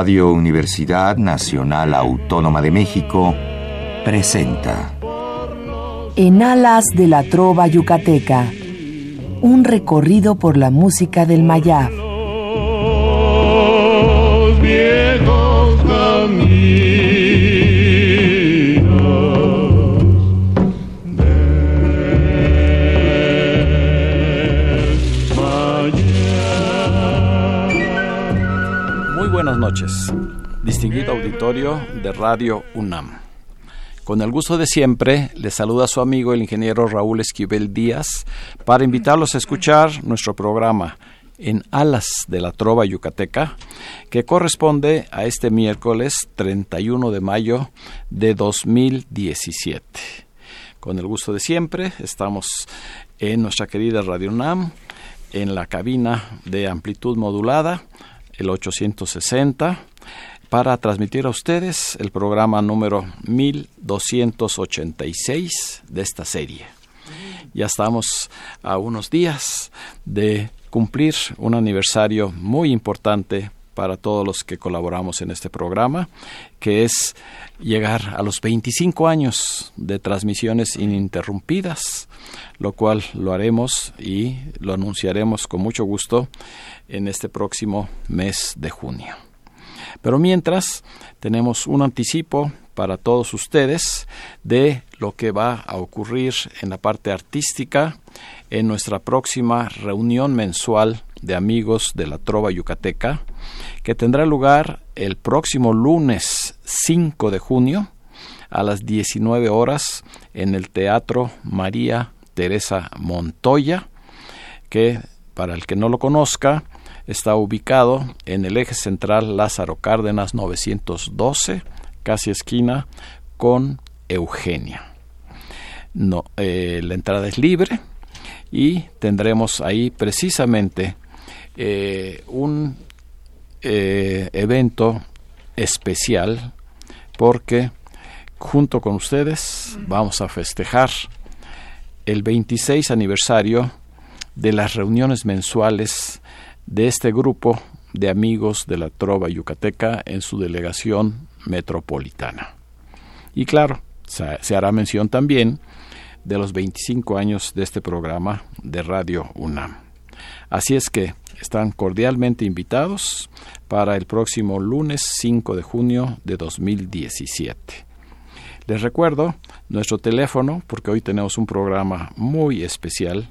Radio Universidad Nacional Autónoma de México presenta En alas de la trova yucateca, un recorrido por la música del Mayab. Noches, distinguido auditorio de Radio UNAM. Con el gusto de siempre, le saluda su amigo el ingeniero Raúl Esquivel Díaz para invitarlos a escuchar nuestro programa en Alas de la Trova Yucateca, que corresponde a este miércoles 31 de mayo de 2017. Con el gusto de siempre, estamos en nuestra querida Radio UNAM, en la cabina de amplitud modulada el 860, para transmitir a ustedes el programa número 1286 de esta serie. Ya estamos a unos días de cumplir un aniversario muy importante para todos los que colaboramos en este programa, que es llegar a los 25 años de transmisiones ininterrumpidas, lo cual lo haremos y lo anunciaremos con mucho gusto en este próximo mes de junio. Pero mientras, tenemos un anticipo para todos ustedes de lo que va a ocurrir en la parte artística en nuestra próxima reunión mensual de amigos de la Trova Yucateca, que tendrá lugar el próximo lunes 5 de junio a las 19 horas en el Teatro María Teresa Montoya, que para el que no lo conozca, está ubicado en el eje central Lázaro Cárdenas 912, casi esquina con Eugenia. No, eh, la entrada es libre y tendremos ahí precisamente eh, un eh, evento especial porque junto con ustedes vamos a festejar el 26 aniversario de las reuniones mensuales de este grupo de amigos de la Trova Yucateca en su delegación metropolitana. Y claro, se hará mención también de los 25 años de este programa de Radio UNAM. Así es que están cordialmente invitados para el próximo lunes 5 de junio de 2017. Les recuerdo nuestro teléfono, porque hoy tenemos un programa muy especial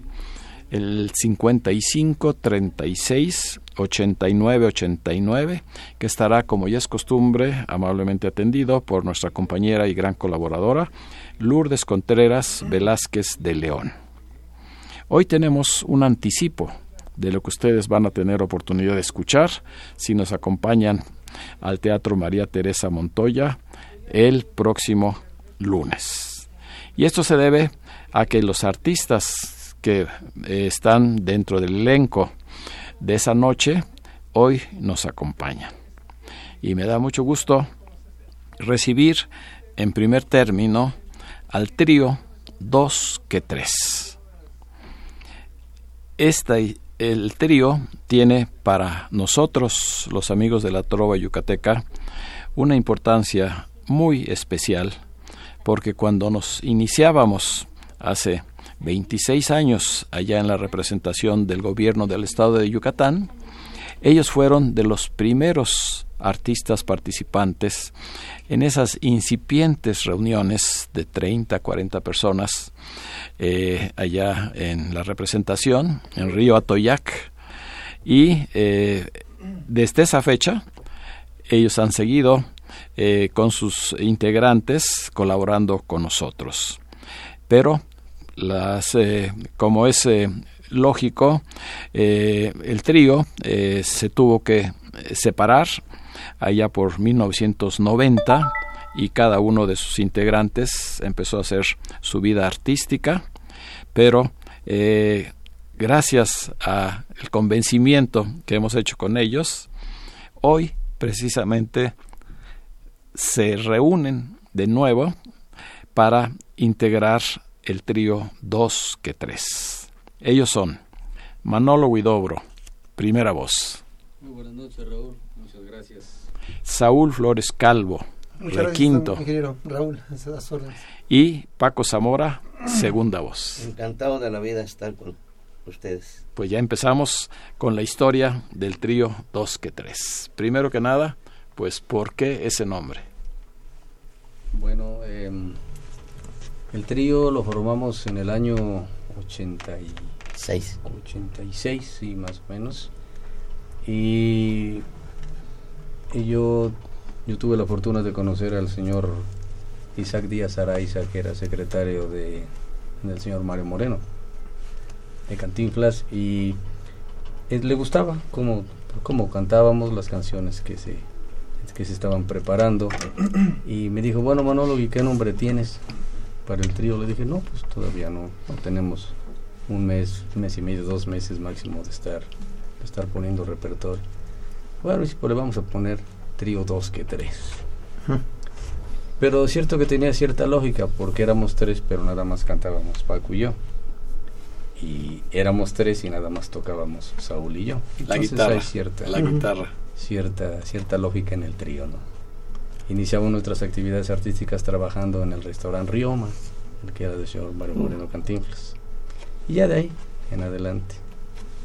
el 55 36 89 89, que estará, como ya es costumbre, amablemente atendido por nuestra compañera y gran colaboradora, Lourdes Contreras Velázquez de León. Hoy tenemos un anticipo de lo que ustedes van a tener oportunidad de escuchar si nos acompañan al Teatro María Teresa Montoya el próximo lunes. Y esto se debe a que los artistas que eh, están dentro del elenco de esa noche hoy nos acompañan. Y me da mucho gusto recibir en primer término al trío Dos que Tres. El trío tiene para nosotros, los amigos de la Trova Yucateca, una importancia muy especial, porque cuando nos iniciábamos hace 26 años allá en la representación del gobierno del estado de Yucatán. Ellos fueron de los primeros artistas participantes en esas incipientes reuniones de 30, 40 personas eh, allá en la representación, en Río Atoyac. Y eh, desde esa fecha, ellos han seguido eh, con sus integrantes colaborando con nosotros. Pero las, como es lógico, el trío se tuvo que separar allá por 1990 y cada uno de sus integrantes empezó a hacer su vida artística, pero gracias a el convencimiento que hemos hecho con ellos, hoy precisamente se reúnen de nuevo para integrar el trío 2 que 3. Ellos son Manolo Huidobro, primera voz. Muy buenas noches, Raúl. Muchas gracias. Saúl Flores Calvo, quinto. Raúl, y Paco Zamora, segunda voz. Encantado de la vida estar con ustedes. Pues ya empezamos con la historia del trío 2 que 3. Primero que nada, pues ¿por qué ese nombre? Bueno, em, el trío lo formamos en el año 86. 86, sí, más o menos. Y, y yo, yo tuve la fortuna de conocer al señor Isaac Díaz Araiza, que era secretario de, del señor Mario Moreno, de Cantinflas, y le gustaba cómo, cómo cantábamos las canciones que se, que se estaban preparando. Y me dijo, bueno Manolo, ¿y qué nombre tienes para el trío? Le dije, no, pues todavía no, no tenemos un mes, un mes y medio, dos meses máximo de estar, de estar poniendo repertorio. Bueno, y pues le vamos a poner trío 2 que 3. Pero es cierto que tenía cierta lógica, porque éramos tres, pero nada más cantábamos Paco y yo. Y éramos tres y nada más tocábamos Saúl y yo. la guitarra. Hay cierta, la guitarra. Cierta, cierta lógica en el trío, ¿no? Iniciamos nuestras actividades artísticas trabajando en el restaurante Rioma, el que era del señor Mario Moreno Cantinflas. Y ya de ahí en adelante,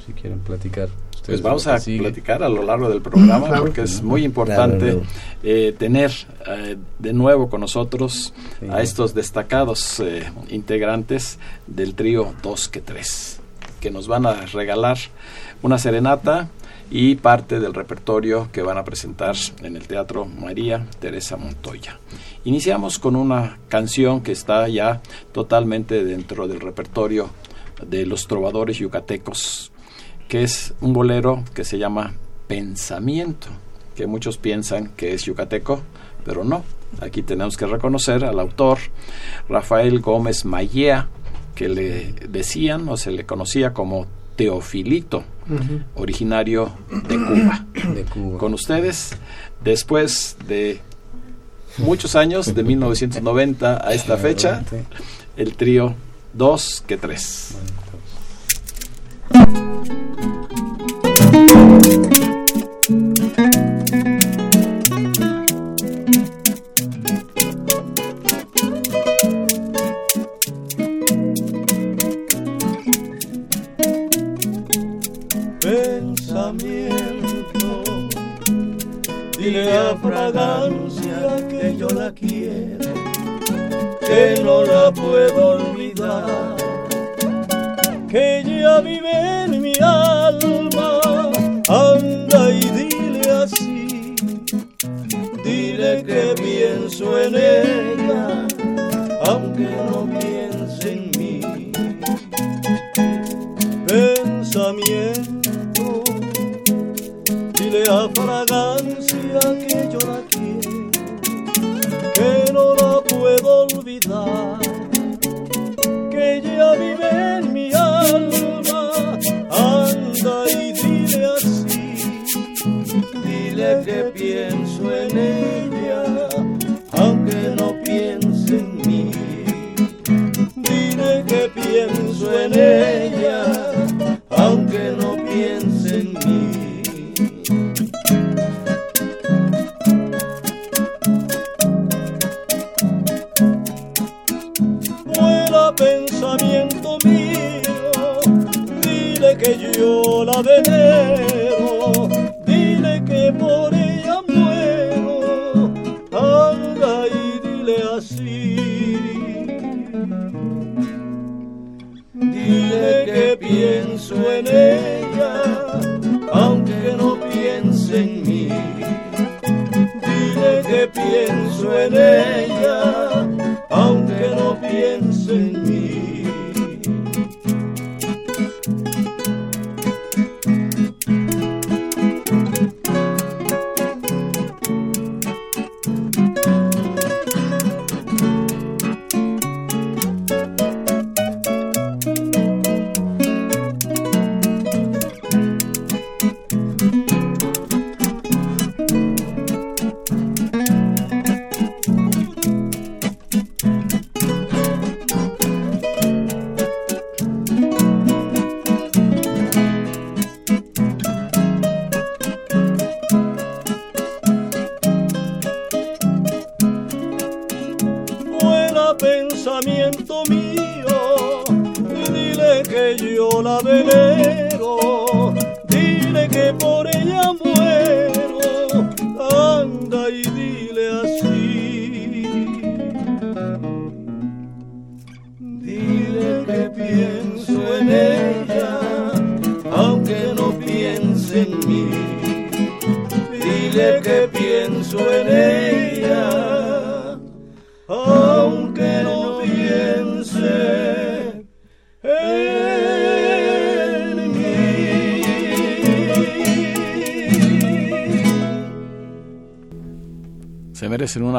si quieren platicar. Pues vamos a platicar a lo largo del programa porque es muy importante eh, tener eh, de nuevo con nosotros a estos destacados eh, integrantes del trío 2 que 3 que nos van a regalar una serenata y parte del repertorio que van a presentar en el Teatro María Teresa Montoya. Iniciamos con una canción que está ya totalmente dentro del repertorio de los trovadores yucatecos que es un bolero que se llama Pensamiento, que muchos piensan que es yucateco, pero no. Aquí tenemos que reconocer al autor Rafael Gómez Mayea, que le decían o se le conocía como Teofilito, originario de Cuba. de Cuba. Con ustedes, después de muchos años, de 1990 a esta fecha, el trío 2 que 3. thank you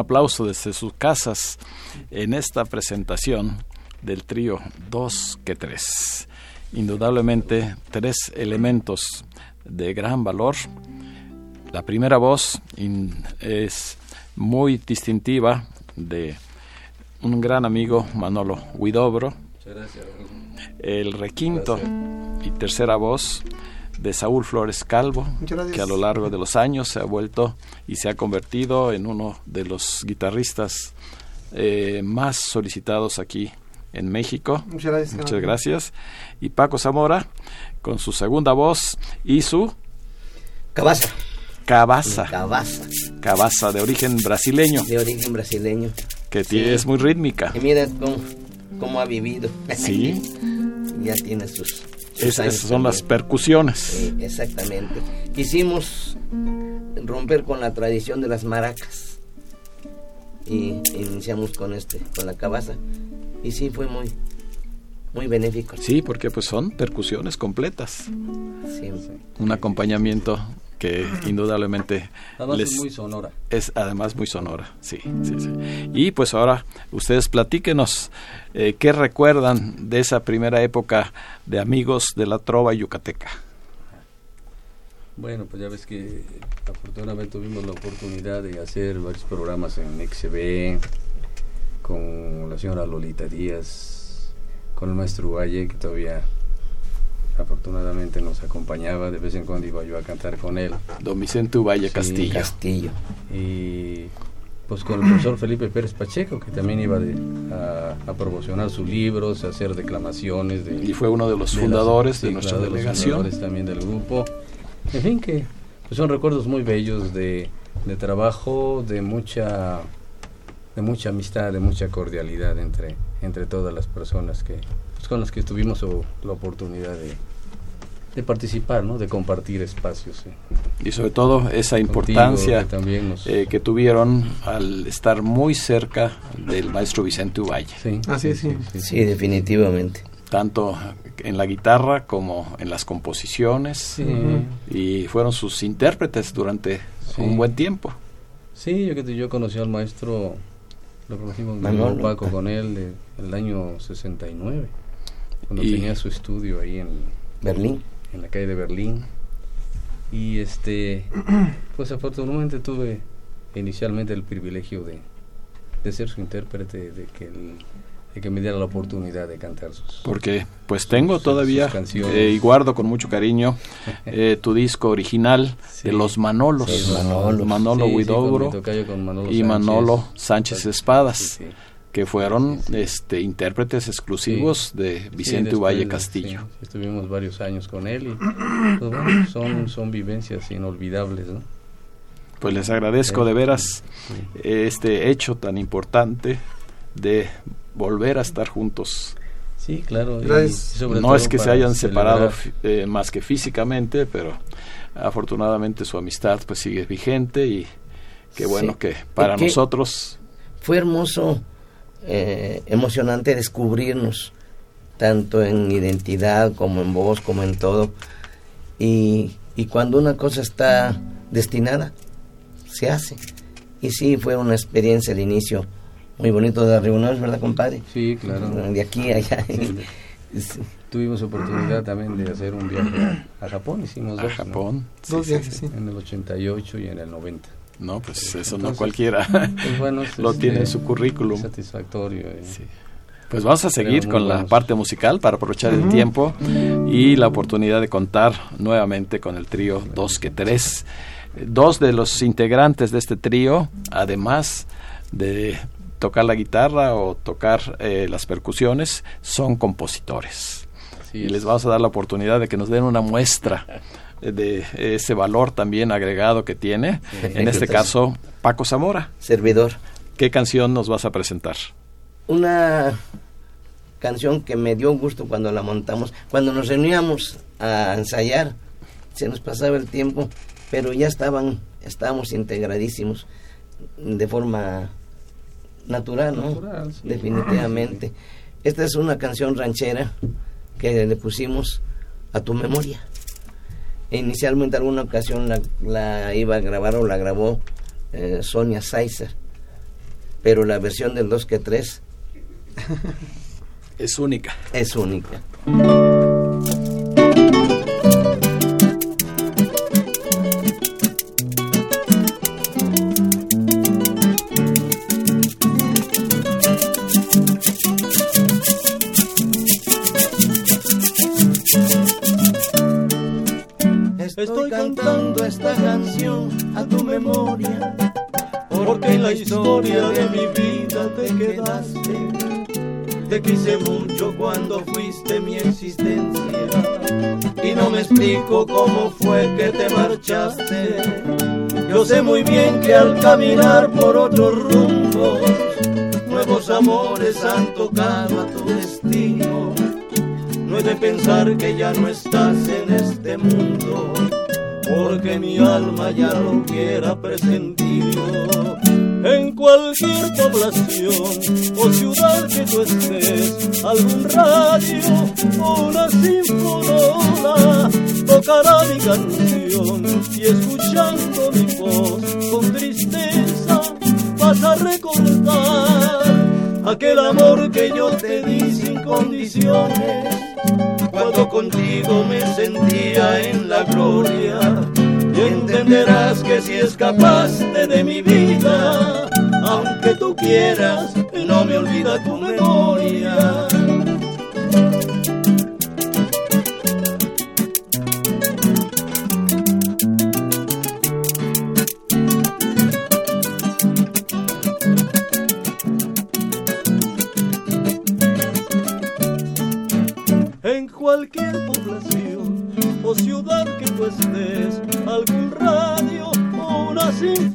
aplauso desde sus casas en esta presentación del trío 2 que 3. Indudablemente tres elementos de gran valor. La primera voz es muy distintiva de un gran amigo, Manolo Huidobro. El requinto y tercera voz de Saúl Flores Calvo, que a lo largo de los años se ha vuelto y se ha convertido en uno de los guitarristas eh, más solicitados aquí en México. Muchas gracias. Muchas gracias. Y Paco Zamora, con su segunda voz y su Cabaza. cabaza, Cabaza, cabaza de origen brasileño, de origen brasileño. que tiene- es muy rítmica. Y mira cómo, cómo ha vivido. Sí, ya tiene sus es- esas son las percusiones. Sí, exactamente. Quisimos romper con la tradición de las maracas. Y iniciamos con este, con la cabaza. Y sí, fue muy, muy benéfico. Sí, porque pues son percusiones completas. Sí. Un acompañamiento que indudablemente Además les es muy sonora. es además muy sonora. Sí, sí, sí. Y pues ahora ustedes platíquenos eh, qué recuerdan de esa primera época de amigos de la trova yucateca. Bueno, pues ya ves que afortunadamente tuvimos la oportunidad de hacer varios programas en XB con la señora Lolita Díaz, con el maestro Valle, que todavía afortunadamente nos acompañaba, de vez en cuando iba yo a cantar con él. Don Vicente Valle Sí, Castillo. Castillo. Y pues con el profesor Felipe Pérez Pacheco, que también iba de- a, a promocionar sus libros, a hacer declamaciones. De, Y fue uno de los de fundadores las- de sí, nuestra claro, de los delegación. fundadores también del grupo. En fin, que pues, son recuerdos muy bellos de, de trabajo, de mucha de mucha amistad, de mucha cordialidad entre, entre todas las personas que pues, con las que tuvimos o- la oportunidad de, de participar, ¿no? de compartir espacios. sí. Y sobre todo esa Contigo, importancia que también nos- eh, que tuvieron al estar muy cerca del maestro Vicente Uvalle, sí, Así es, sí. Sí, definitivamente. tanto en la guitarra como en las composiciones. Sí. Y fueron sus intérpretes durante Sí. un buen tiempo. Sí, yo, que yo conocí al maestro, lo conocimos Paco con él de- en el año 69, cuando Y- tenía su estudio ahí en, Berlín. En la calle de Berlín. Y este, pues afortunadamente tuve inicialmente el privilegio de, de ser su intérprete, de que, de que me diera la oportunidad de cantar sus... Porque pues tengo Sus- todavía eh, y guardo con mucho cariño eh, tu disco original Sí. de los Manolos. Sí, Manolos. Manolo Sí, Huidobro Manolo y Sánchez. Manolo Sánchez Espadas. Que fueron Sí, sí. este intérpretes exclusivos de Sí, Vicente después Uvalle de- Castillo. sí, estuvimos varios años con él y pues bueno, son, son vivencias inolvidables, ¿no? Pues les agradezco Sí. de veras Sí. este hecho tan importante de volver a estar juntos. Sí, claro. y- Gracias. y sobre No todo es que se hayan separado celebrar- fi- eh, más que físicamente, pero afortunadamente su amistad pues sigue vigente y qué bueno Sí. que para nosotros Fue hermoso, eh, emocionante descubrirnos, tanto en identidad como en voz, como en todo. Y, y cuando una cosa está destinada, se hace. Y sí, fue una experiencia al inicio muy bonito de las reuniones, ¿verdad, compadre? Sí, claro. De aquí a allá. Sí. Sí. Tuvimos oportunidad también de hacer un viaje a, a Japón, hicimos a dos, ¿no? Japón. Dos viajes, sí. En el 88 y en el 90. No, pues eso no cualquiera Pues bueno, es, lo tiene en su currículum. Satisfactorio. eh. Sí. Pues vamos a seguir con la parte musical para aprovechar el tiempo y la oportunidad de contar nuevamente con el trío Dos que Tres. Dos de los integrantes de este trío, además de tocar la guitarra o tocar eh, las percusiones, son compositores. y les vamos a dar la oportunidad de que nos den una muestra de ese valor también agregado que tiene, en este caso Paco Zamora. Servidor. ¿Qué canción nos vas a presentar? Una canción que me dio gusto cuando la montamos, cuando nos reuníamos a ensayar, se nos pasaba el tiempo, pero ya estaban, estábamos integradísimos de forma natural, ¿no? Definitivamente. Esta es una canción ranchera que le pusimos a tu memoria. Inicialmente alguna ocasión la, iba a grabar o la grabó eh, Sonia Saizer, pero la versión del 2 que 3 es única. Es única. Historia de mi vida te quedaste. Te quise mucho cuando fuiste mi existencia y no me explico cómo fue que te marchaste. Yo sé muy bien que al caminar por otros rumbos, nuevos amores han tocado a tu destino no he de pensar que ya no estás en este mundo, porque mi alma ya lo hubiera presentido. En cualquier población o ciudad que tú estés, algún radio o una sinfonía tocará mi canción y escuchando mi voz con tristeza vas a recordar aquel amor que yo te di sin condiciones, cuando contigo me sentía en la gloria, y entenderás que si escapaste de mi vida, aunque tú quieras, no me olvida tu memoria.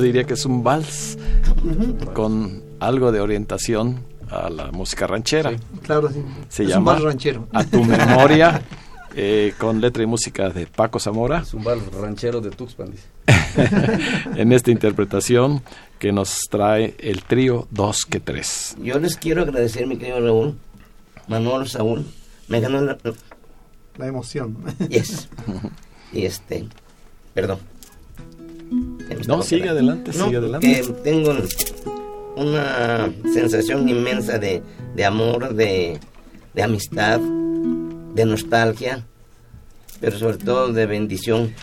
diría que es un vals con algo de orientación a la música ranchera. claro, sí. Se llama ranchero. A tu memoria, eh, con letra y música de Paco Zamora. Es un vals ranchero de Tuxpan, en esta interpretación que nos trae el trío Dos que Tres. Yo les quiero agradecer, mi querido Raúl, Manuel Saúl, me ganó la... La emoción. Yes. y este, perdón. No, sigue adelante, sigue adelante. tengo una sensación inmensa de, amor, de, amistad, de nostalgia, pero sobre todo de bendición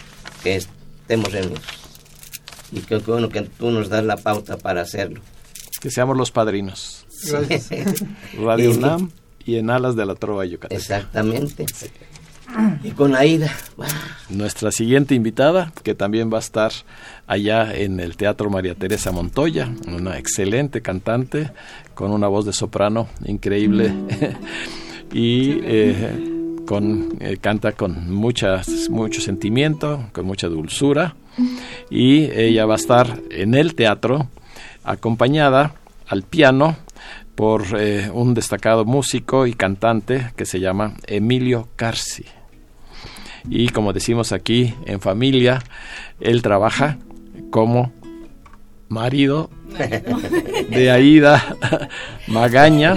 que estemos reunidos. Y que bueno que tú nos das la pauta para hacerlo. Que seamos los padrinos. Radio UNAM y en Alas de la Trova Yucatán. Exactamente. Y con Aida. Nuestra siguiente invitada, que también va a estar allá en el Teatro María Teresa Montoya, una excelente cantante con una voz de soprano increíble. Y eh, eh, canta con muchas, mucho sentimiento, con mucha dulzura. Y ella va a estar en el teatro acompañada al piano por eh, un destacado músico y cantante que se llama Emilio Carci y como decimos aquí en familia, él trabaja como marido de Aida Magaña.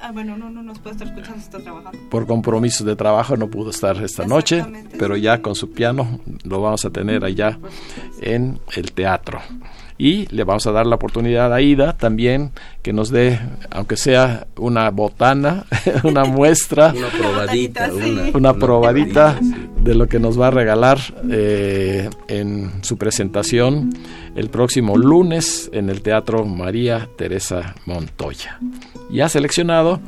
Ah, bueno, no, no nos puede estar escuchando, está trabajando. Por compromisos de trabajo no pudo estar esta noche, pero ya con su piano lo vamos a tener allá en el teatro y le vamos a dar la oportunidad a Ida también que nos dé, aunque sea una botana, una muestra, una probadita, una, probadita de lo que nos va a regalar eh, en su presentación el próximo lunes en el Teatro María Teresa Montoya. Y ha seleccionado,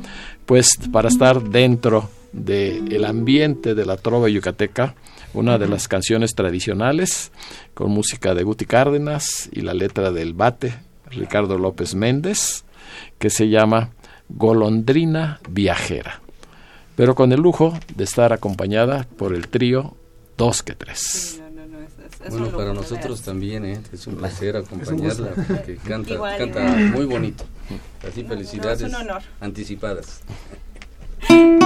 pues, para estar dentro del ambiente de la trova yucateca, una de las canciones tradicionales con música de Guti Cárdenas y la letra del bate Ricardo López Méndez que se llama Golondrina Viajera, pero con el lujo de estar acompañada por el trío Dos que Tres. bueno, para nosotros también ¿eh? es un placer acompañarla porque canta, canta muy bonito. Así felicidades anticipadas.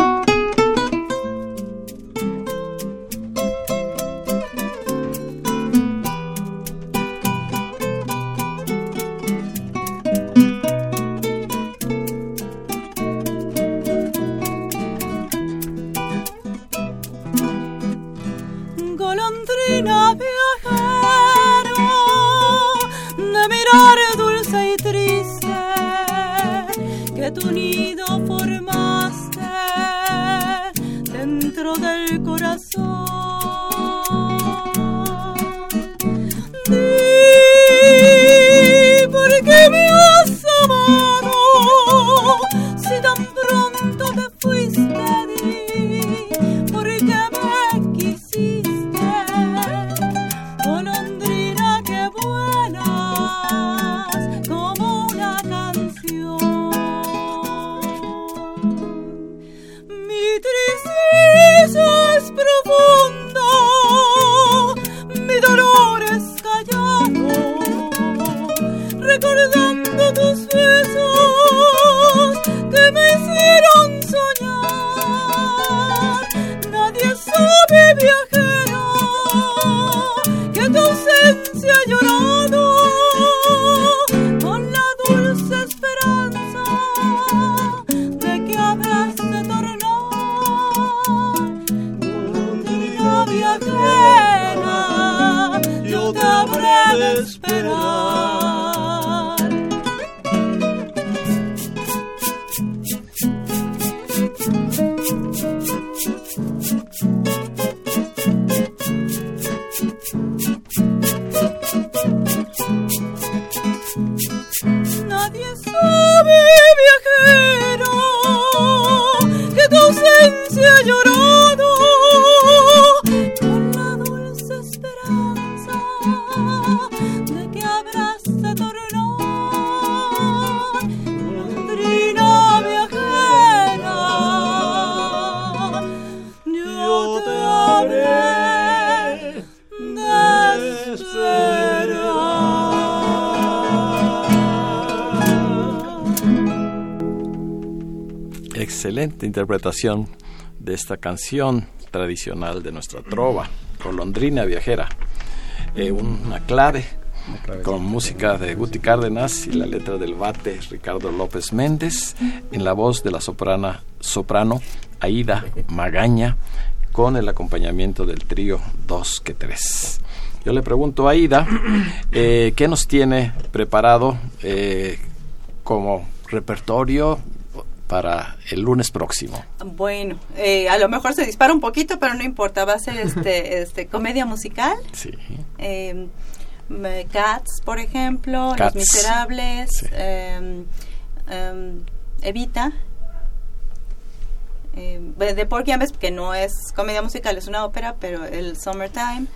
interpretación de esta canción tradicional de nuestra trova, Colondrina Viajera. Eh, una clave con música de Guti Cárdenas y la letra del bate Ricardo López Méndez, en la voz de la soprana, soprano Aida Magaña, con el acompañamiento del trío Dos que Tres. Yo le pregunto a Aida, eh, ¿qué nos tiene preparado eh, como repertorio para el lunes próximo? Bueno, eh, a lo mejor se dispara un poquito, pero no importa, va a ser este, este comedia musical. Sí. Em, Cats, por ejemplo, Los Miserables, em, em, Evita. de Porky and que no es comedia musical, es una ópera, pero el Summertime.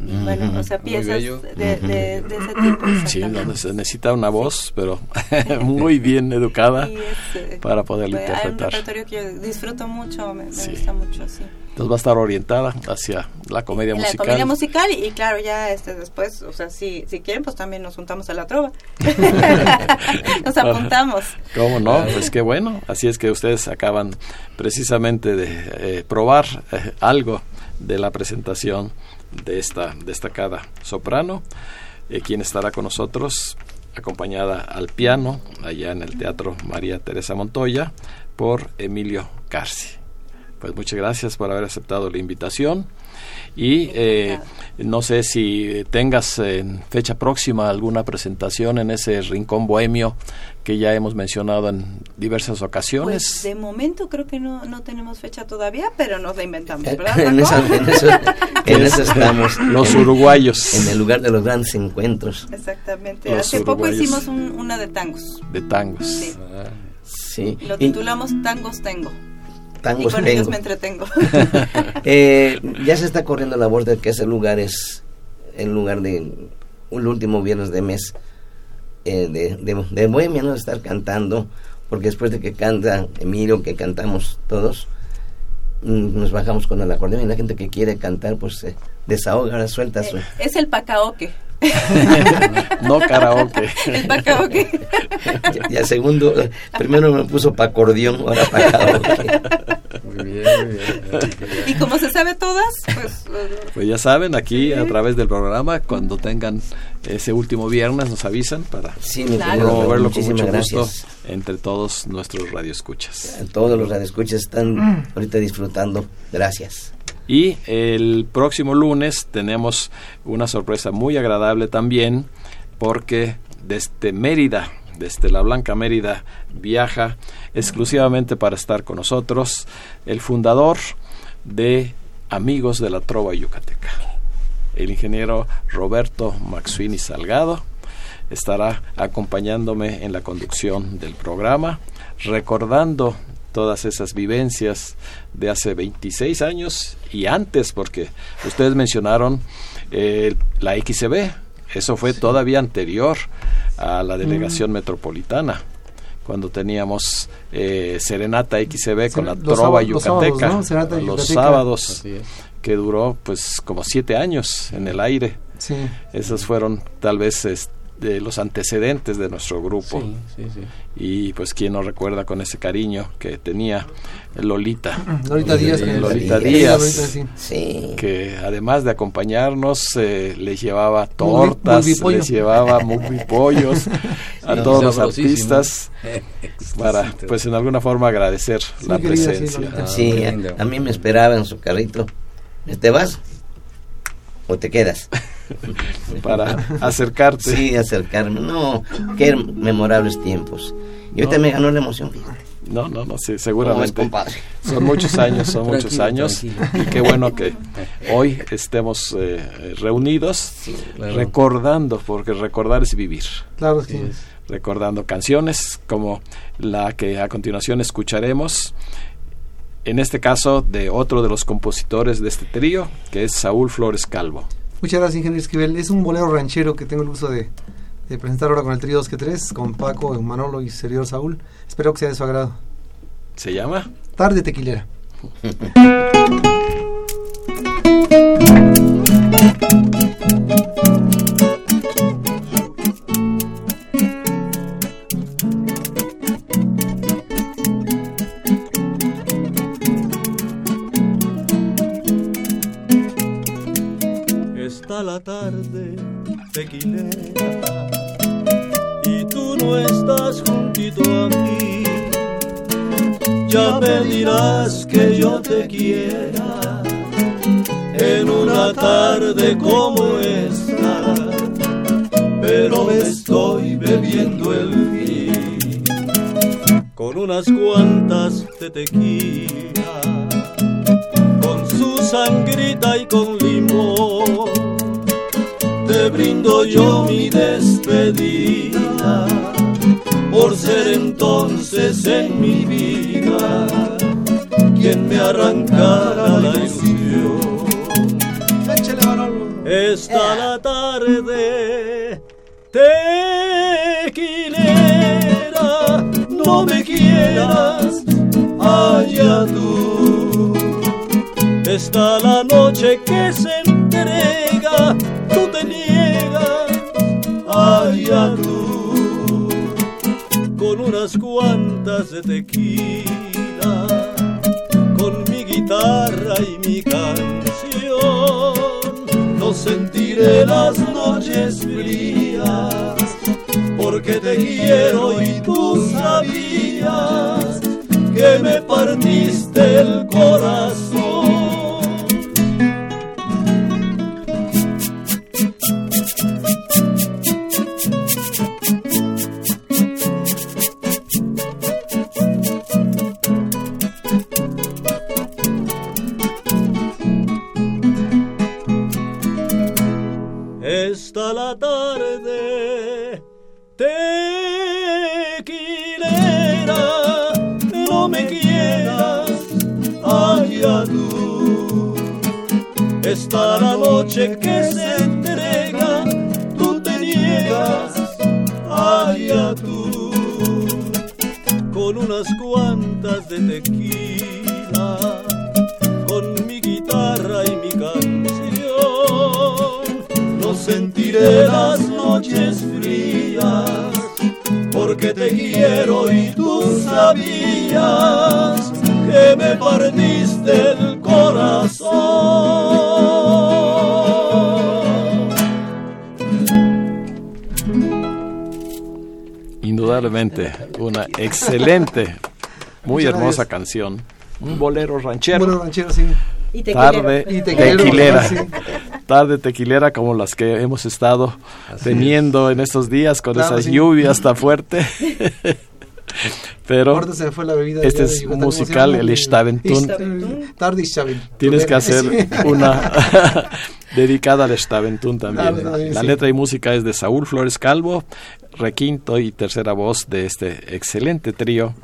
Bueno, o sea, piezas de, ese tipo. Sí, donde se necesita una voz, pero muy bien educada eh, para poderlo interpretar. un repertorio que yo disfruto mucho, me, gusta mucho, sí. Entonces va a estar orientada hacia la comedia musical. La comedia musical y, claro, ya este después, o sea, si, si quieren, pues también nos juntamos a la trova. nos apuntamos. ¿Cómo no? Pues qué bueno. Así es que ustedes acaban precisamente de eh, probar eh, algo de la presentación de esta destacada soprano, eh, quien estará con nosotros acompañada al piano allá en el Teatro María Teresa Montoya por Emilio Carci. Pues muchas gracias por haber aceptado la invitación y eh, no sé si tengas en fecha próxima alguna presentación en ese rincón bohemio que ya hemos mencionado en diversas ocasiones. Pues de momento creo que no, no tenemos fecha todavía, pero nos la inventamos, Eh, ¿verdad? en, eso, en, eso, en eso estamos. Los en- uruguayos En el lugar de los grandes encuentros. Exactamente. Los Hace poco hicimos un- una de tangos. de tangos. Sí. Sí. Lo Y titulamos Tangos Tengo. Y con tengo. ellos me entretengo. Eh, ya se está corriendo la voz de que ese lugar es el lugar de el último viernes de mes eh, de, de, de Bohemia, ¿no? Estar cantando, porque después de que canta Emilio, que cantamos todos, mm, nos bajamos con el acordeón y la gente que quiere cantar, pues se desahoga, ahora suelta su... es el pacaoque. No karaoke. El. Y al segundo, primero me puso pa' acordeón, ahora pa' karaoke. Muy bien, muy bien. y como se sabe todas, pues eh, Pues ya saben, aquí a través del programa, cuando tengan ese último viernes, nos avisan para Sí, Claro. promoverlo con muchísimas mucho gusto gracias. entre todos nuestros radioescuchas. Todos los radioescuchas están ahorita disfrutando. Gracias. Y el próximo lunes tenemos una sorpresa muy agradable también, porque desde Mérida, desde la Blanca Mérida, viaja exclusivamente para estar con nosotros el fundador de Amigos de la Trova Yucateca, el ingeniero Roberto Maxuini Salgado. Estará acompañándome en la conducción del programa, recordando todas esas vivencias de hace 26 años y antes, porque ustedes mencionaron eh, la XCB, eso fue todavía anterior a la delegación metropolitana, cuando teníamos eh, Serenata XCB con la Los Trova sábados- los sábados, Yucateca, los sábados, que duró pues como siete años en el aire. Sí. Esos fueron tal vez este, los antecedentes de nuestro grupo. Sí, sí, sí. Y pues quién nos recuerda con ese cariño que tenía Lolita, Lolita Díaz. Lolita Díaz. Que además de acompañarnos eh, les llevaba tortas, les llevaba pollos a Sí, todos los artistas para pues en alguna forma agradecer Sí, la querida, sí, presencia. Ah, Sí, a, a mí me esperaba en su carrito. ¿Te vas? ¿O te quedas? para acercarte. Sí, acercarme. No, qué memorables tiempos. Y ahorita No. me ganó la emoción, fíjate. No, no, no, sí, ¿Cómo es, seguramente. compadre? Son muchos años, son muchos años. tranquilo. Y qué bueno que hoy estemos eh, reunidos claro. recordando, porque recordar es vivir. Claro, sí. es. recordando canciones como la que a continuación escucharemos, en este caso de otro de los compositores de este trío, que es Saúl Flores Calvo. Muchas gracias, ingeniero Esquivel. Es un bolero ranchero que tengo el gusto de, de presentar ahora con el trío 2 que 3, con Paco, Manolo y servidor Saúl. Espero que sea de su agrado. ¿Se llama? Tarde tequilera. la tarde tequilera y tú no estás juntito a mí. Ya me dirás que yo te quiera en una tarde como esta, pero me estoy bebiendo el fin con unas cuantas de tequila con su sangrita y con limón. Te brindo yo mi despedida por ser entonces en mi vida quien me arrancara la ilusión. Manolo. Está la tarde tequilera, no me quieras, allá tú. Está la noche que se entrega, tú te niegas, allá tú. Con unas cuantas de tequila, con mi guitarra y mi canción, no sentiré las noches frías, por porque te quiero y tú sabías que me partiste el corazón. Esta la noche que se entrega, tú te niegas, allá tú. Con unas cuantas de tequila, con mi guitarra y mi canción, no sentiré las noches frías porque te quiero y tú sabías que me partiste el corazón. Indudablemente, una excelente, muy Muchas hermosa gracias. canción. Un bolero ranchero. Bueno, ranchero, sí. Y tarde Y tequilero, tequilera. sí. Tarde tequilera como las que hemos estado teniendo en estos días con Claro, esa sí. lluvia tan fuerte. Pero Ahorita se me fue la bebida. este es Yucatán, musical, el Staventún. tienes que hacer una dedicada al Staventún también. También, La sí. letra y música es de Saúl Flores Calvo, requinto y tercera voz de este excelente trío.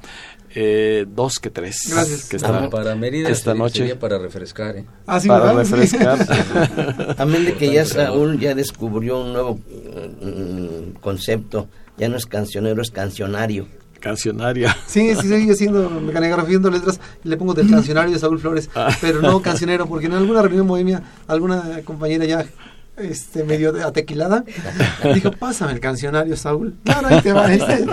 eh, dos que tres. Gracias. Que está para Mérida esta sería, noche. sería para refrescar, ¿eh? Ah, sí, para ¿verdad? Refrescar. Amén de que ya Saúl ya descubrió un nuevo mm, concepto. Ya no es cancionero, es cancionario. Cancionaria. Sí, sí, sigue siendo mecanigrafiando letras. y Le pongo del cancionario de Saúl Flores, Ah. pero no cancionero, porque en alguna reunión bohemia, alguna compañera ya este medio de- atequilada dijo: Pásame el cancionario, Saúl. Claro, ahí te va. este,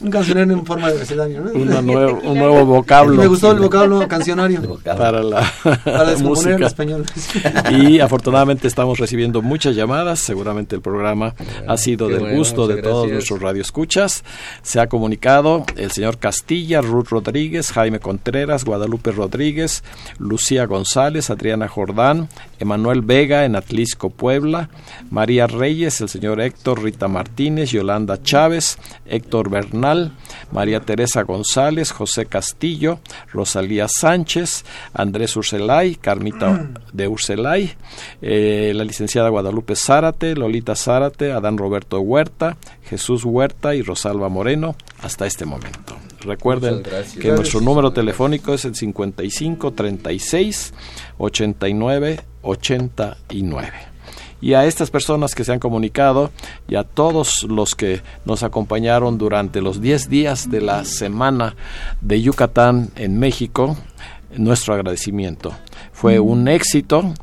un cancionario en forma de abecedario, ¿no? Una nuevo, un nuevo vocablo. Me gustó el vocablo cancionario para la para descomponer música. español. Y afortunadamente estamos recibiendo muchas llamadas. Seguramente el programa ha sido del bueno, gusto de todos gracias. nuestros radioescuchas. Se ha comunicado el señor Castilla, Ruth Rodríguez, Jaime Contreras, Guadalupe Rodríguez, Lucía González, Adriana Jordán, Emanuel Vega en Atlisco, Puebla, María Reyes, el señor Héctor, Rita Martínez, Yolanda Chávez, Héctor Bernal, María Teresa González, José Castillo, Rosalía Sánchez, Andrés Urselay, Carmita de Urselay, eh, la licenciada Guadalupe Zárate, Lolita Zárate, Adán Roberto Huerta, Jesús Huerta y Rosalba Moreno hasta este momento. Recuerden gracias. que nuestro número telefónico es el 55 36 89 89 y a estas personas que se han comunicado y a todos los que nos acompañaron durante los 10 días de la semana de Yucatán en México, nuestro agradecimiento. Fue un éxito,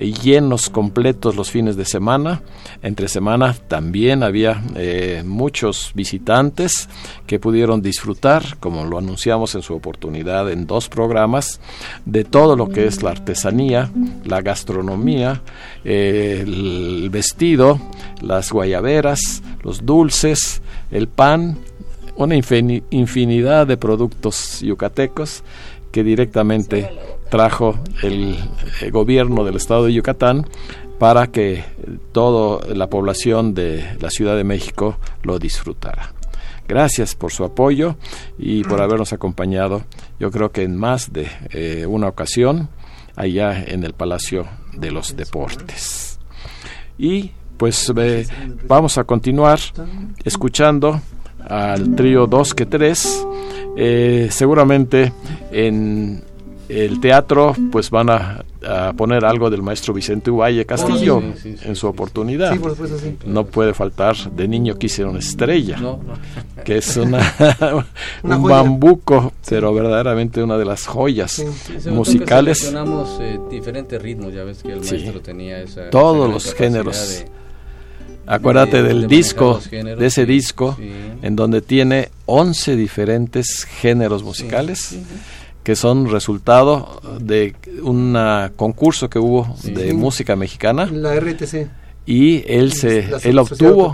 llenos completos los fines de semana. Entre semana también había eh, muchos visitantes que pudieron disfrutar, como lo anunciamos en su oportunidad en dos programas, de todo lo que es la artesanía, la gastronomía, eh, el vestido, las guayaberas, los dulces, el pan, una infini- infinidad de productos yucatecos que directamente trajo el, eh, gobierno del estado de Yucatán para que toda la población de la Ciudad de México lo disfrutara. Gracias por su apoyo y por habernos acompañado, yo creo que en más de eh, una ocasión, allá en el Palacio de los Deportes. Y pues eh, vamos a continuar escuchando al trío 2 que 3. seguramente en el teatro pues van a, a poner algo del maestro Vicente Uvalle Castillo sí, sí, sí, en su oportunidad. Por supuesto. No puede faltar de niño quise una estrella, No, no. que es una, un bambuco, pero verdaderamente una de las joyas musicales. Que seleccionamos eh, diferentes ritmos, ya ves que el maestro tenía esa. Todos los géneros. de- Acuérdate de- de del disco, géneros, de ese sí, disco, sí. en donde tiene 11 diferentes géneros musicales que son resultado de un concurso que hubo Sí. de Sí. música mexicana. La RTC. y él se él obtuvo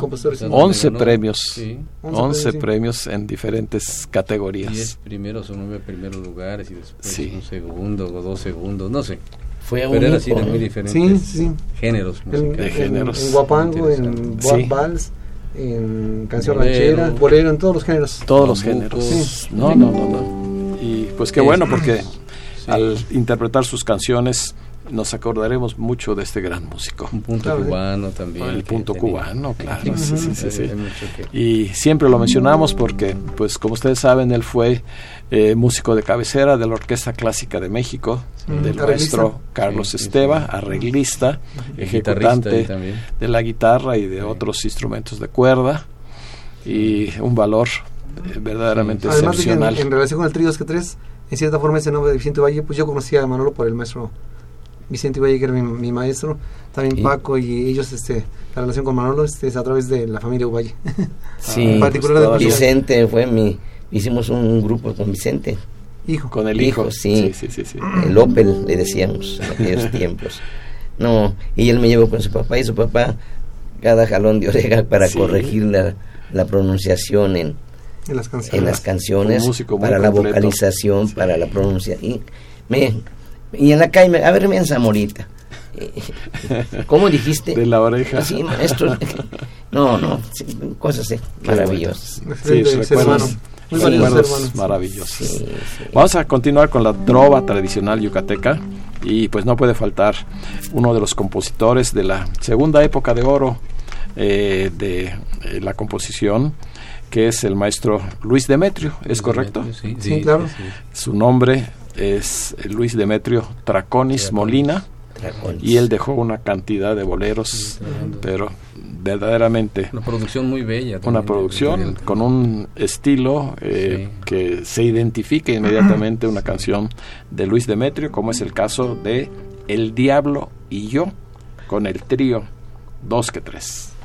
11 premios 11 premios en diferentes categorías. 10 primeros o nueve primeros lugares y después un segundo o dos segundos no sé. Fue pero era así de muy diferentes géneros musicales. de géneros. en, guapango en vals en canción ranchera bolero en todos los géneros. Todos los géneros. No no no no y pues qué bueno porque al interpretar sus canciones nos acordaremos mucho de este gran músico. Un punto cubano también. El punto cubano, claro. Sí, sí, sí, y siempre lo mencionamos porque, pues como ustedes saben, él fue eh, músico de cabecera de la Orquesta Clásica de México, del maestro Carlos Esteva, arreglista, ejecutante de la guitarra y de otros instrumentos de cuerda, y un valor eh, verdaderamente excepcional. en, relación con el trío que tres, en cierta forma ese nombre de Vicente Valle, pues yo conocía a Manolo por el maestro Vicente Valle, que era mi, maestro, también Paco y ellos, este, la relación con Manolo este, es a través de la familia Uvalle. Sí, particular Vicente fue mi, hicimos un grupo con Vicente. Hijo. Con el hijo. sí. Sí, sí, sí, El Opel, le decíamos en aquellos tiempos. No, y él me llevó con su papá y su papá cada jalón de oreja para corregir la, la pronunciación en, en las canciones, en las canciones para la vocalización, para la pronunciación. Y me, y en la calle, a ver, ven Zamorita. ¿Cómo dijiste? De la oreja. Sí, maestro. No, no, cosas maravillosas. Sí, recuerdos, recuerdos maravillosos. Vamos a continuar con la trova tradicional yucateca y pues no puede faltar uno de los compositores de la segunda época de oro eh, de eh, la composición que es el maestro Luis Demetrio, ¿es correcto? sí, claro. Su nombre es Luis Demetrio Traconis Molina. Y él dejó una cantidad de boleros, pero verdaderamente... Una producción muy bella. una producción con un estilo eh, que se identifica inmediatamente una canción de Luis Demetrio, como es el caso de El Diablo y yo, con el trío Dos que Tres.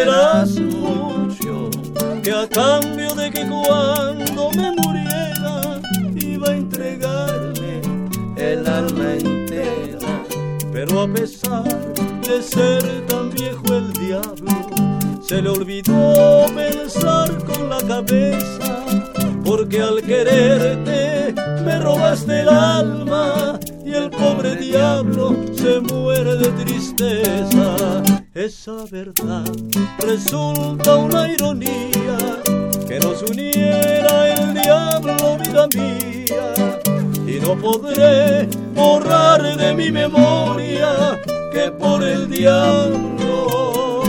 Me quieras mucho, que a cambio de que cuando me muriera iba a entregarme el alma entera. Pero a pesar de ser tan viejo el diablo, se le olvidó pensar con la cabeza, porque al quererte me robaste el alma y el pobre diablo se muere de tristeza. Esa verdad resulta una ironía que nos uniera el diablo, vida mía. Y no podré borrar de mi memoria que por el diablo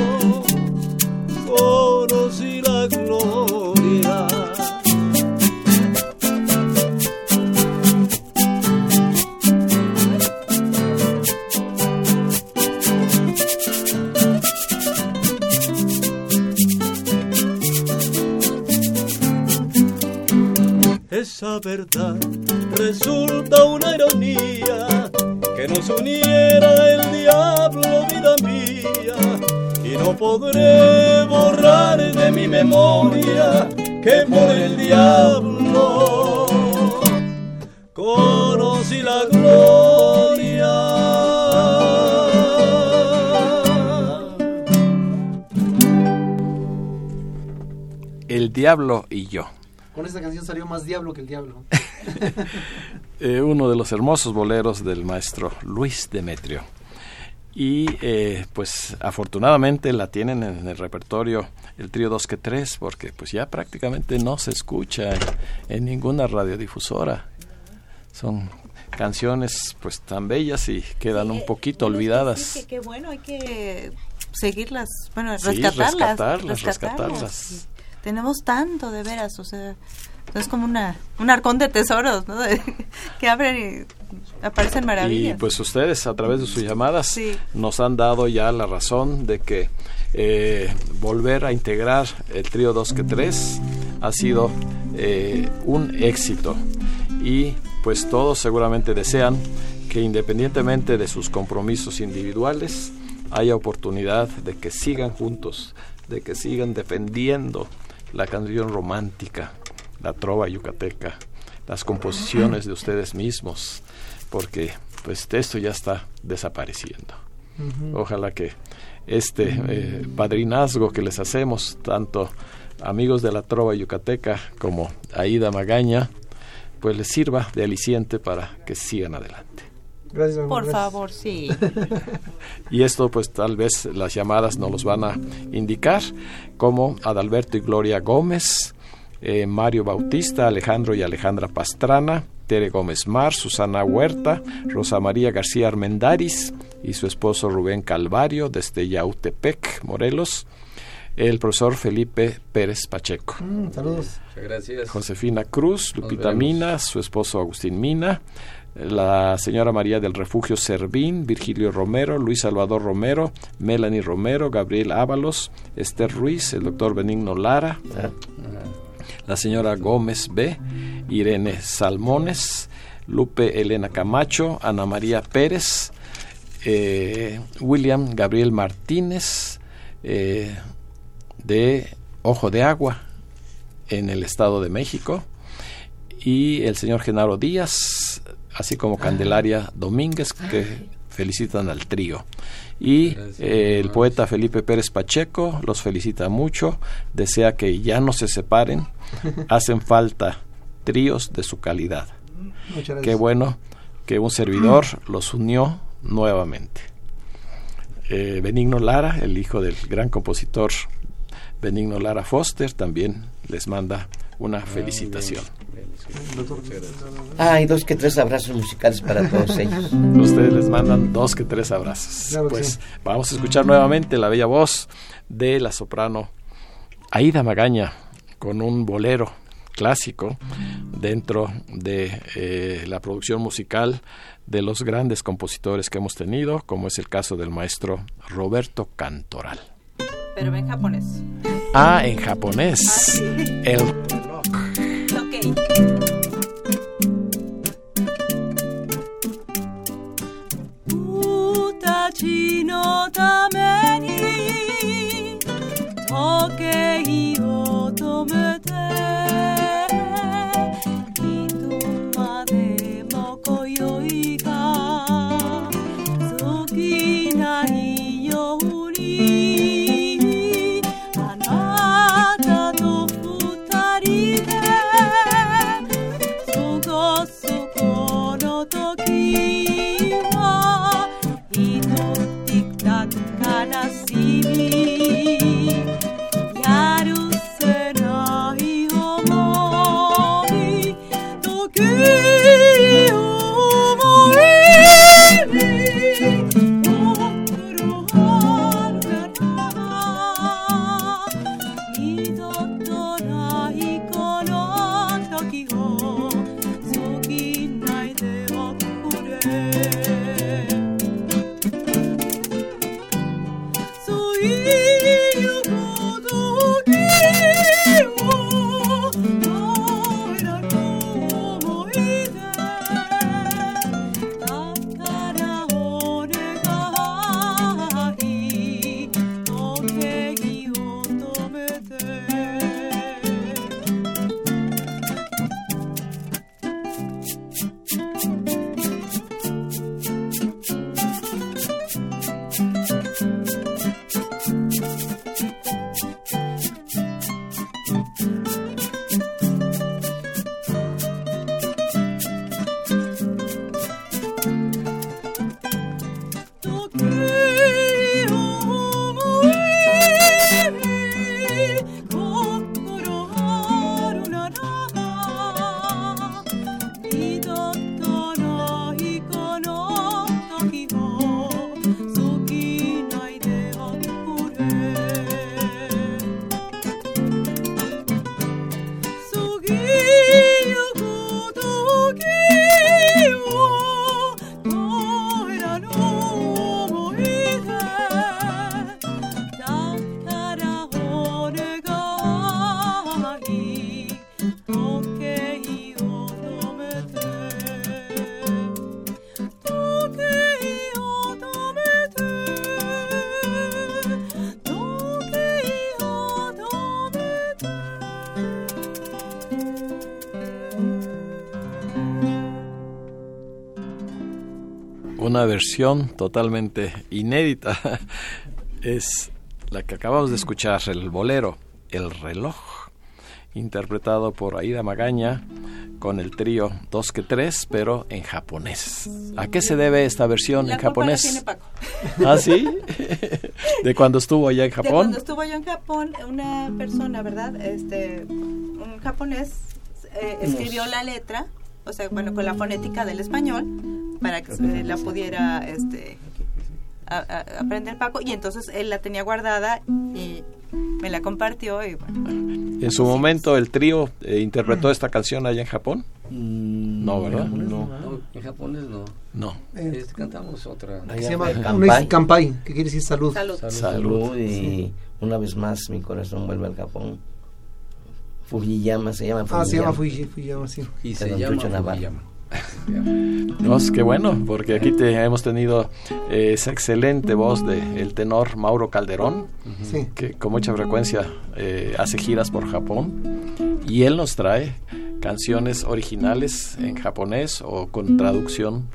conocí la gloria. Verdad resulta una ironía que nos uniera el diablo, vida mía, y no podré borrar de mi memoria que por el diablo conocí la gloria. El diablo y yo. Con esta canción salió más diablo que el diablo. Eh, uno de los hermosos boleros del maestro Luis Demetrio. Y eh, pues afortunadamente la tienen en el repertorio el trío 2 que 3 porque pues ya prácticamente no se escucha en, ninguna radiodifusora. Son canciones pues tan bellas y quedan un poquito olvidadas. Qué bueno, hay que seguirlas, bueno, rescatarlas, rescatarlas tenemos tanto de veras, o sea, es como una, un arcón de tesoros, ¿no? que abren y aparecen maravillas. Y pues ustedes a través de sus llamadas nos han dado ya la razón de que eh, volver a integrar el trío 2 que 3 ha sido eh, un éxito y pues todos seguramente desean que independientemente de sus compromisos individuales haya oportunidad de que sigan juntos, de que sigan defendiendo la canción romántica, la trova yucateca, las composiciones de ustedes mismos, porque pues esto ya está desapareciendo. Ojalá que este eh, padrinazgo que les hacemos, tanto amigos de la trova yucateca como Aida Magaña, pues les sirva de aliciente para que sigan adelante. Gracias, Por favor, sí. y esto pues tal vez las llamadas no los van a indicar, como Adalberto y Gloria Gómez, eh, Mario Bautista, Alejandro y Alejandra Pastrana, Tere Gómez Mar, Susana Huerta, Rosa María García Armendaris y su esposo Rubén Calvario desde Yautepec, Morelos, el profesor Felipe Pérez Pacheco. Mm, saludos. Muchas gracias. Josefina Cruz, Lupita Mina, su esposo Agustín Mina, la señora María del Refugio Servín, Virgilio Romero, Luis Salvador Romero, Melanie Romero, Gabriel Ábalos, Esther Ruiz, el doctor Benigno Lara, la señora Gómez B, Irene Salmones, Lupe Elena Camacho, Ana María Pérez, eh, William Gabriel Martínez, eh, de Ojo de Agua, en el Estado de México, y el señor Genaro Díaz, así como Candelaria Domínguez, que felicitan al trío. Y eh, el poeta Felipe Pérez Pacheco los felicita mucho, desea que ya no se separen, hacen falta tríos de su calidad. Qué bueno que un servidor los unió nuevamente. Eh, Benigno Lara, el hijo del gran compositor Benigno Lara Foster, también les manda una ah, felicitación. Ah, hay dos que tres abrazos musicales para todos ellos. Ustedes les mandan dos que tres abrazos. pues vamos a escuchar nuevamente la bella voz de la soprano Aida Magaña con un bolero clásico dentro de eh, la producción musical de los grandes compositores que hemos tenido, como es el caso del maestro Roberto Cantoral. Pero en japonés. Ah, en japonés. Ah, el ¡Yay! Uta chino versión totalmente inédita. Es la que acabamos de escuchar, el bolero, el reloj, interpretado por Aida Magaña con el trío Dos que Tres, pero en japonés. ¿A qué se debe esta versión en japonés? tiene Paco. ¿Ah, sí? ¿De cuando estuvo allá en Japón? De cuando estuvo allá en Japón, una persona, ¿verdad? Este, un japonés eh, escribió la letra, o sea, bueno, con la fonética del español, para que se la pudiera este, aprender Paco, y entonces él la tenía guardada y me la compartió y bueno. En su momento el trío eh, interpretó esta canción allá en Japón. Mm, no, ¿verdad? No. En japonés no. No. Este, cantamos otra. se llama Kampai. Kampai, que quiere decir salud. Salud. salud. y una vez más mi corazón vuelve al Japón. Fujiyama se llama Fujiyama. Ah, se llama Fujiyama, sí. Y se llama Fujiyama. No, es que bueno, porque aquí te, hemos tenido eh, esa excelente voz de el tenor Mauro Calderón, que con mucha frecuencia eh, hace giras por Japón, y él nos trae canciones originales en japonés o con traducción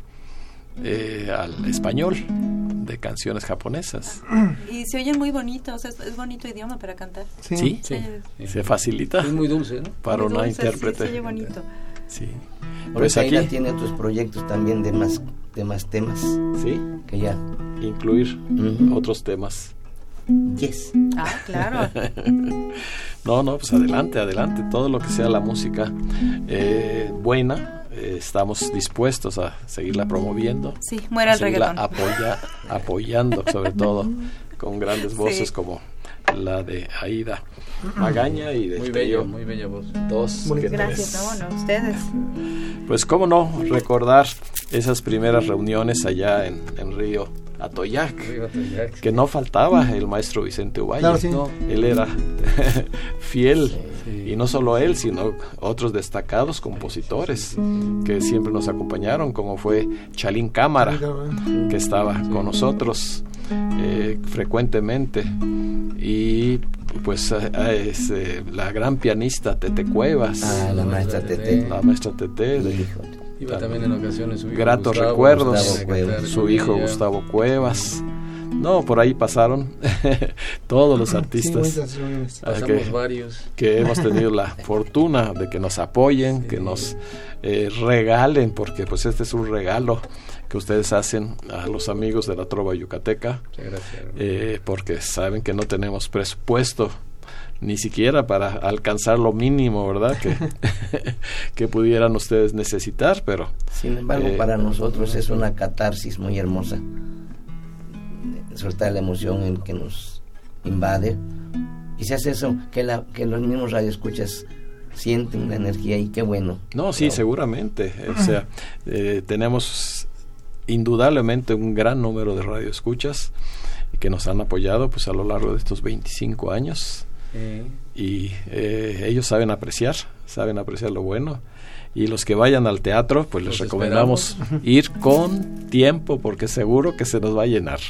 eh, al español de canciones japonesas. Y se oyen muy bonitos, es, bonito idioma para cantar. Sí, se facilita. Es muy dulce, Para una intérprete. se oye bonito. Sí. Pues aquí tiene otros proyectos también de más de más temas. Sí. Que ya incluir otros temas. Yes. Ah, claro. no, no, pues adelante, adelante. Todo lo que sea la música eh, buena, eh, estamos dispuestos a seguirla promoviendo. Sí, muera el reggaetón. Apoya, apoyando, sobre todo, con grandes voces como la de Aida Magaña y de muy bello, muy bella voz. Dos. Gracias, no, no, ustedes. Pues cómo no recordar esas primeras reuniones allá en, en Río Atoyac, que no faltaba el maestro Vicente Uvalle. Él era fiel, y no solo él, sino otros destacados compositores que siempre nos acompañaron, como fue Chalín Cámara, que estaba con nosotros eh, frecuentemente. Y pues es eh, la gran pianista Tete Cuevas. Ah, la maestra Tete. La maestra Tete iba también en ocasiones su hijo gratos recuerdos. Su hijo Gustavo Cuevas. No, por ahí pasaron todos los artistas. que, varios. que hemos tenido la fortuna de que nos apoyen, que nos eh, regalen, porque pues este es un regalo que ustedes hacen a los amigos de la Trova Yucateca, eh, porque saben que no tenemos presupuesto ni siquiera para alcanzar lo mínimo, ¿verdad? Que, que pudieran ustedes necesitar, pero... Sin embargo, eh, para nosotros es una catarsis muy hermosa. Soltar la emoción en que nos invade. Y se hace eso, que, la, que los mismos radioescuchas sienten la energía y qué bueno. No, sí, seguramente. O sea, eh, tenemos indudablemente un gran número de radioescuchas que nos han apoyado pues a lo largo de estos 25 años. Y eh, ellos saben apreciar, saben apreciar lo bueno. Y los que vayan al teatro pues les recomendamos ir con tiempo porque seguro que se nos va a llenar.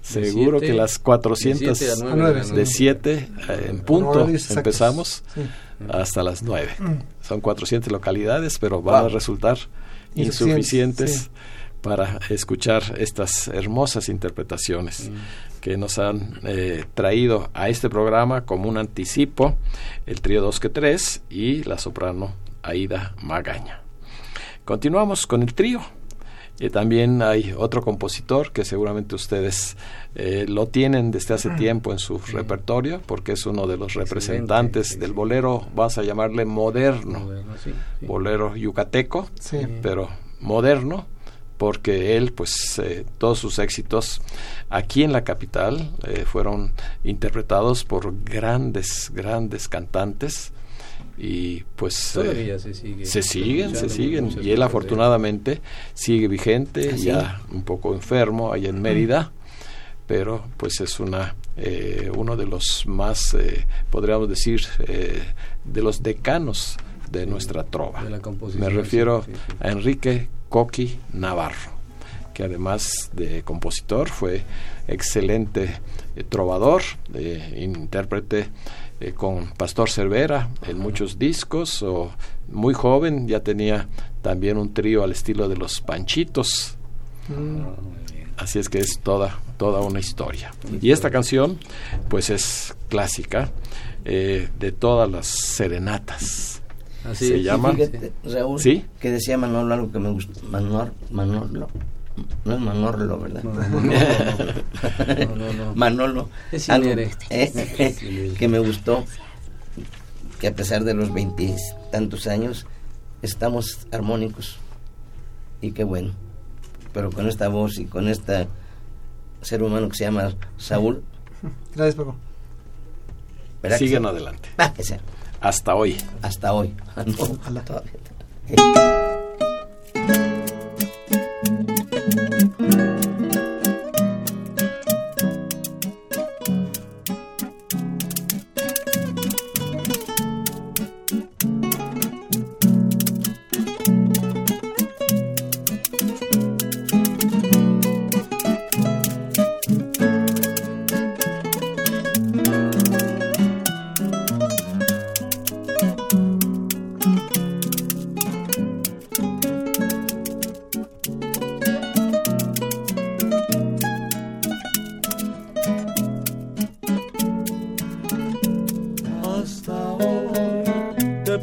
Seguro que las 400 de 7 eh, en punto empezamos hasta las 9. Mm. Son 400 localidades, pero van a resultar insuficientes para escuchar estas hermosas interpretaciones mm. que nos han eh, traído a este programa como un anticipo el trío 2 que 3 y la soprano Aida Magaña. Continuamos con el trío. Y también hay otro compositor que seguramente ustedes eh, lo tienen desde hace mm. tiempo en su repertorio, porque es uno de los representantes del bolero, vas a llamarle moderno, bolero yucateco, pero moderno, porque él, pues, eh, todos sus éxitos aquí en la capital eh, fueron interpretados por grandes, grandes cantantes y pues eh, se, se, siguen, se siguen. y él afortunadamente sigue vigente, ¿Ah, ya un poco enfermo allá en Mérida, pero pues es una uno de los más, podríamos decir, de los decanos de nuestra trova. Me refiero a Enrique Coqui Navarro, que además de compositor fue excelente eh, trovador, eh, intérprete eh, con Pastor Cervera en muchos discos, o muy joven ya tenía también un trío al estilo de los Panchitos, Así es que es toda, toda una historia. Y esta canción, pues es clásica eh, de todas las serenatas. Así se llama. Raúl, ¿Sí? que decía Manolo algo que me gusta. Manor, Manolo. No es Manolo, ¿verdad? No, Manolo. Es algo, eh, que me gustó. Que a pesar de los veintitantos años, estamos armónicos. Y qué bueno. Pero con esta voz y con este ser humano que se llama Saúl. Gracias, Paco. Siguen adelante. Ah, que sea. Hasta hoy. Hasta hoy.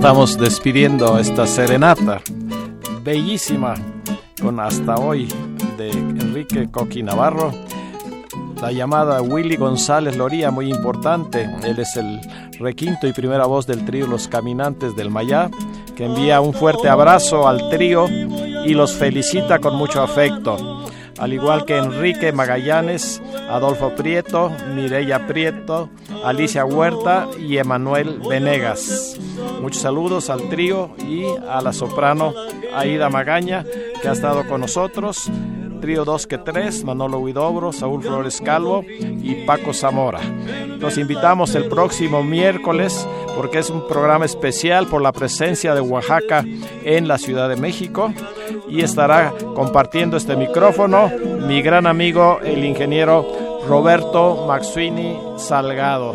estamos despidiendo esta serenata bellísima con hasta hoy de Enrique Coqui Navarro. La llamada Willy González Loría, muy importante. Él es el requinto y primera voz del trío Los Caminantes del Mayá, que envía un fuerte abrazo al trío y los felicita con mucho afecto. Al igual que Enrique Magallanes, Adolfo Prieto, Mireya Prieto, Alicia Huerta y Emanuel Venegas. Muchos saludos al trío y a la soprano Aida Magaña, que ha estado con nosotros. Trío 2 que 3, Manolo Huidobro, Saúl Flores Calvo y Paco Zamora. Los invitamos el próximo miércoles porque es un programa especial por la presencia de Oaxaca en la Ciudad de México y estará compartiendo este micrófono mi gran amigo el ingeniero Roberto Maxuini Salgado.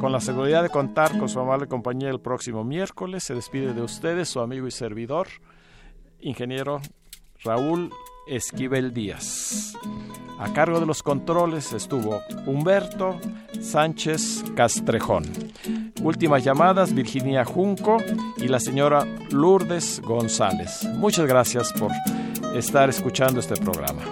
Con la seguridad de contar con su amable compañía el próximo miércoles, se despide de ustedes su amigo y servidor, ingeniero Raúl Esquivel Díaz. A cargo de los controles estuvo Humberto Sánchez Castrejón. Últimas llamadas, Virginia Junco y la señora Lourdes González. Muchas gracias por estar escuchando este programa.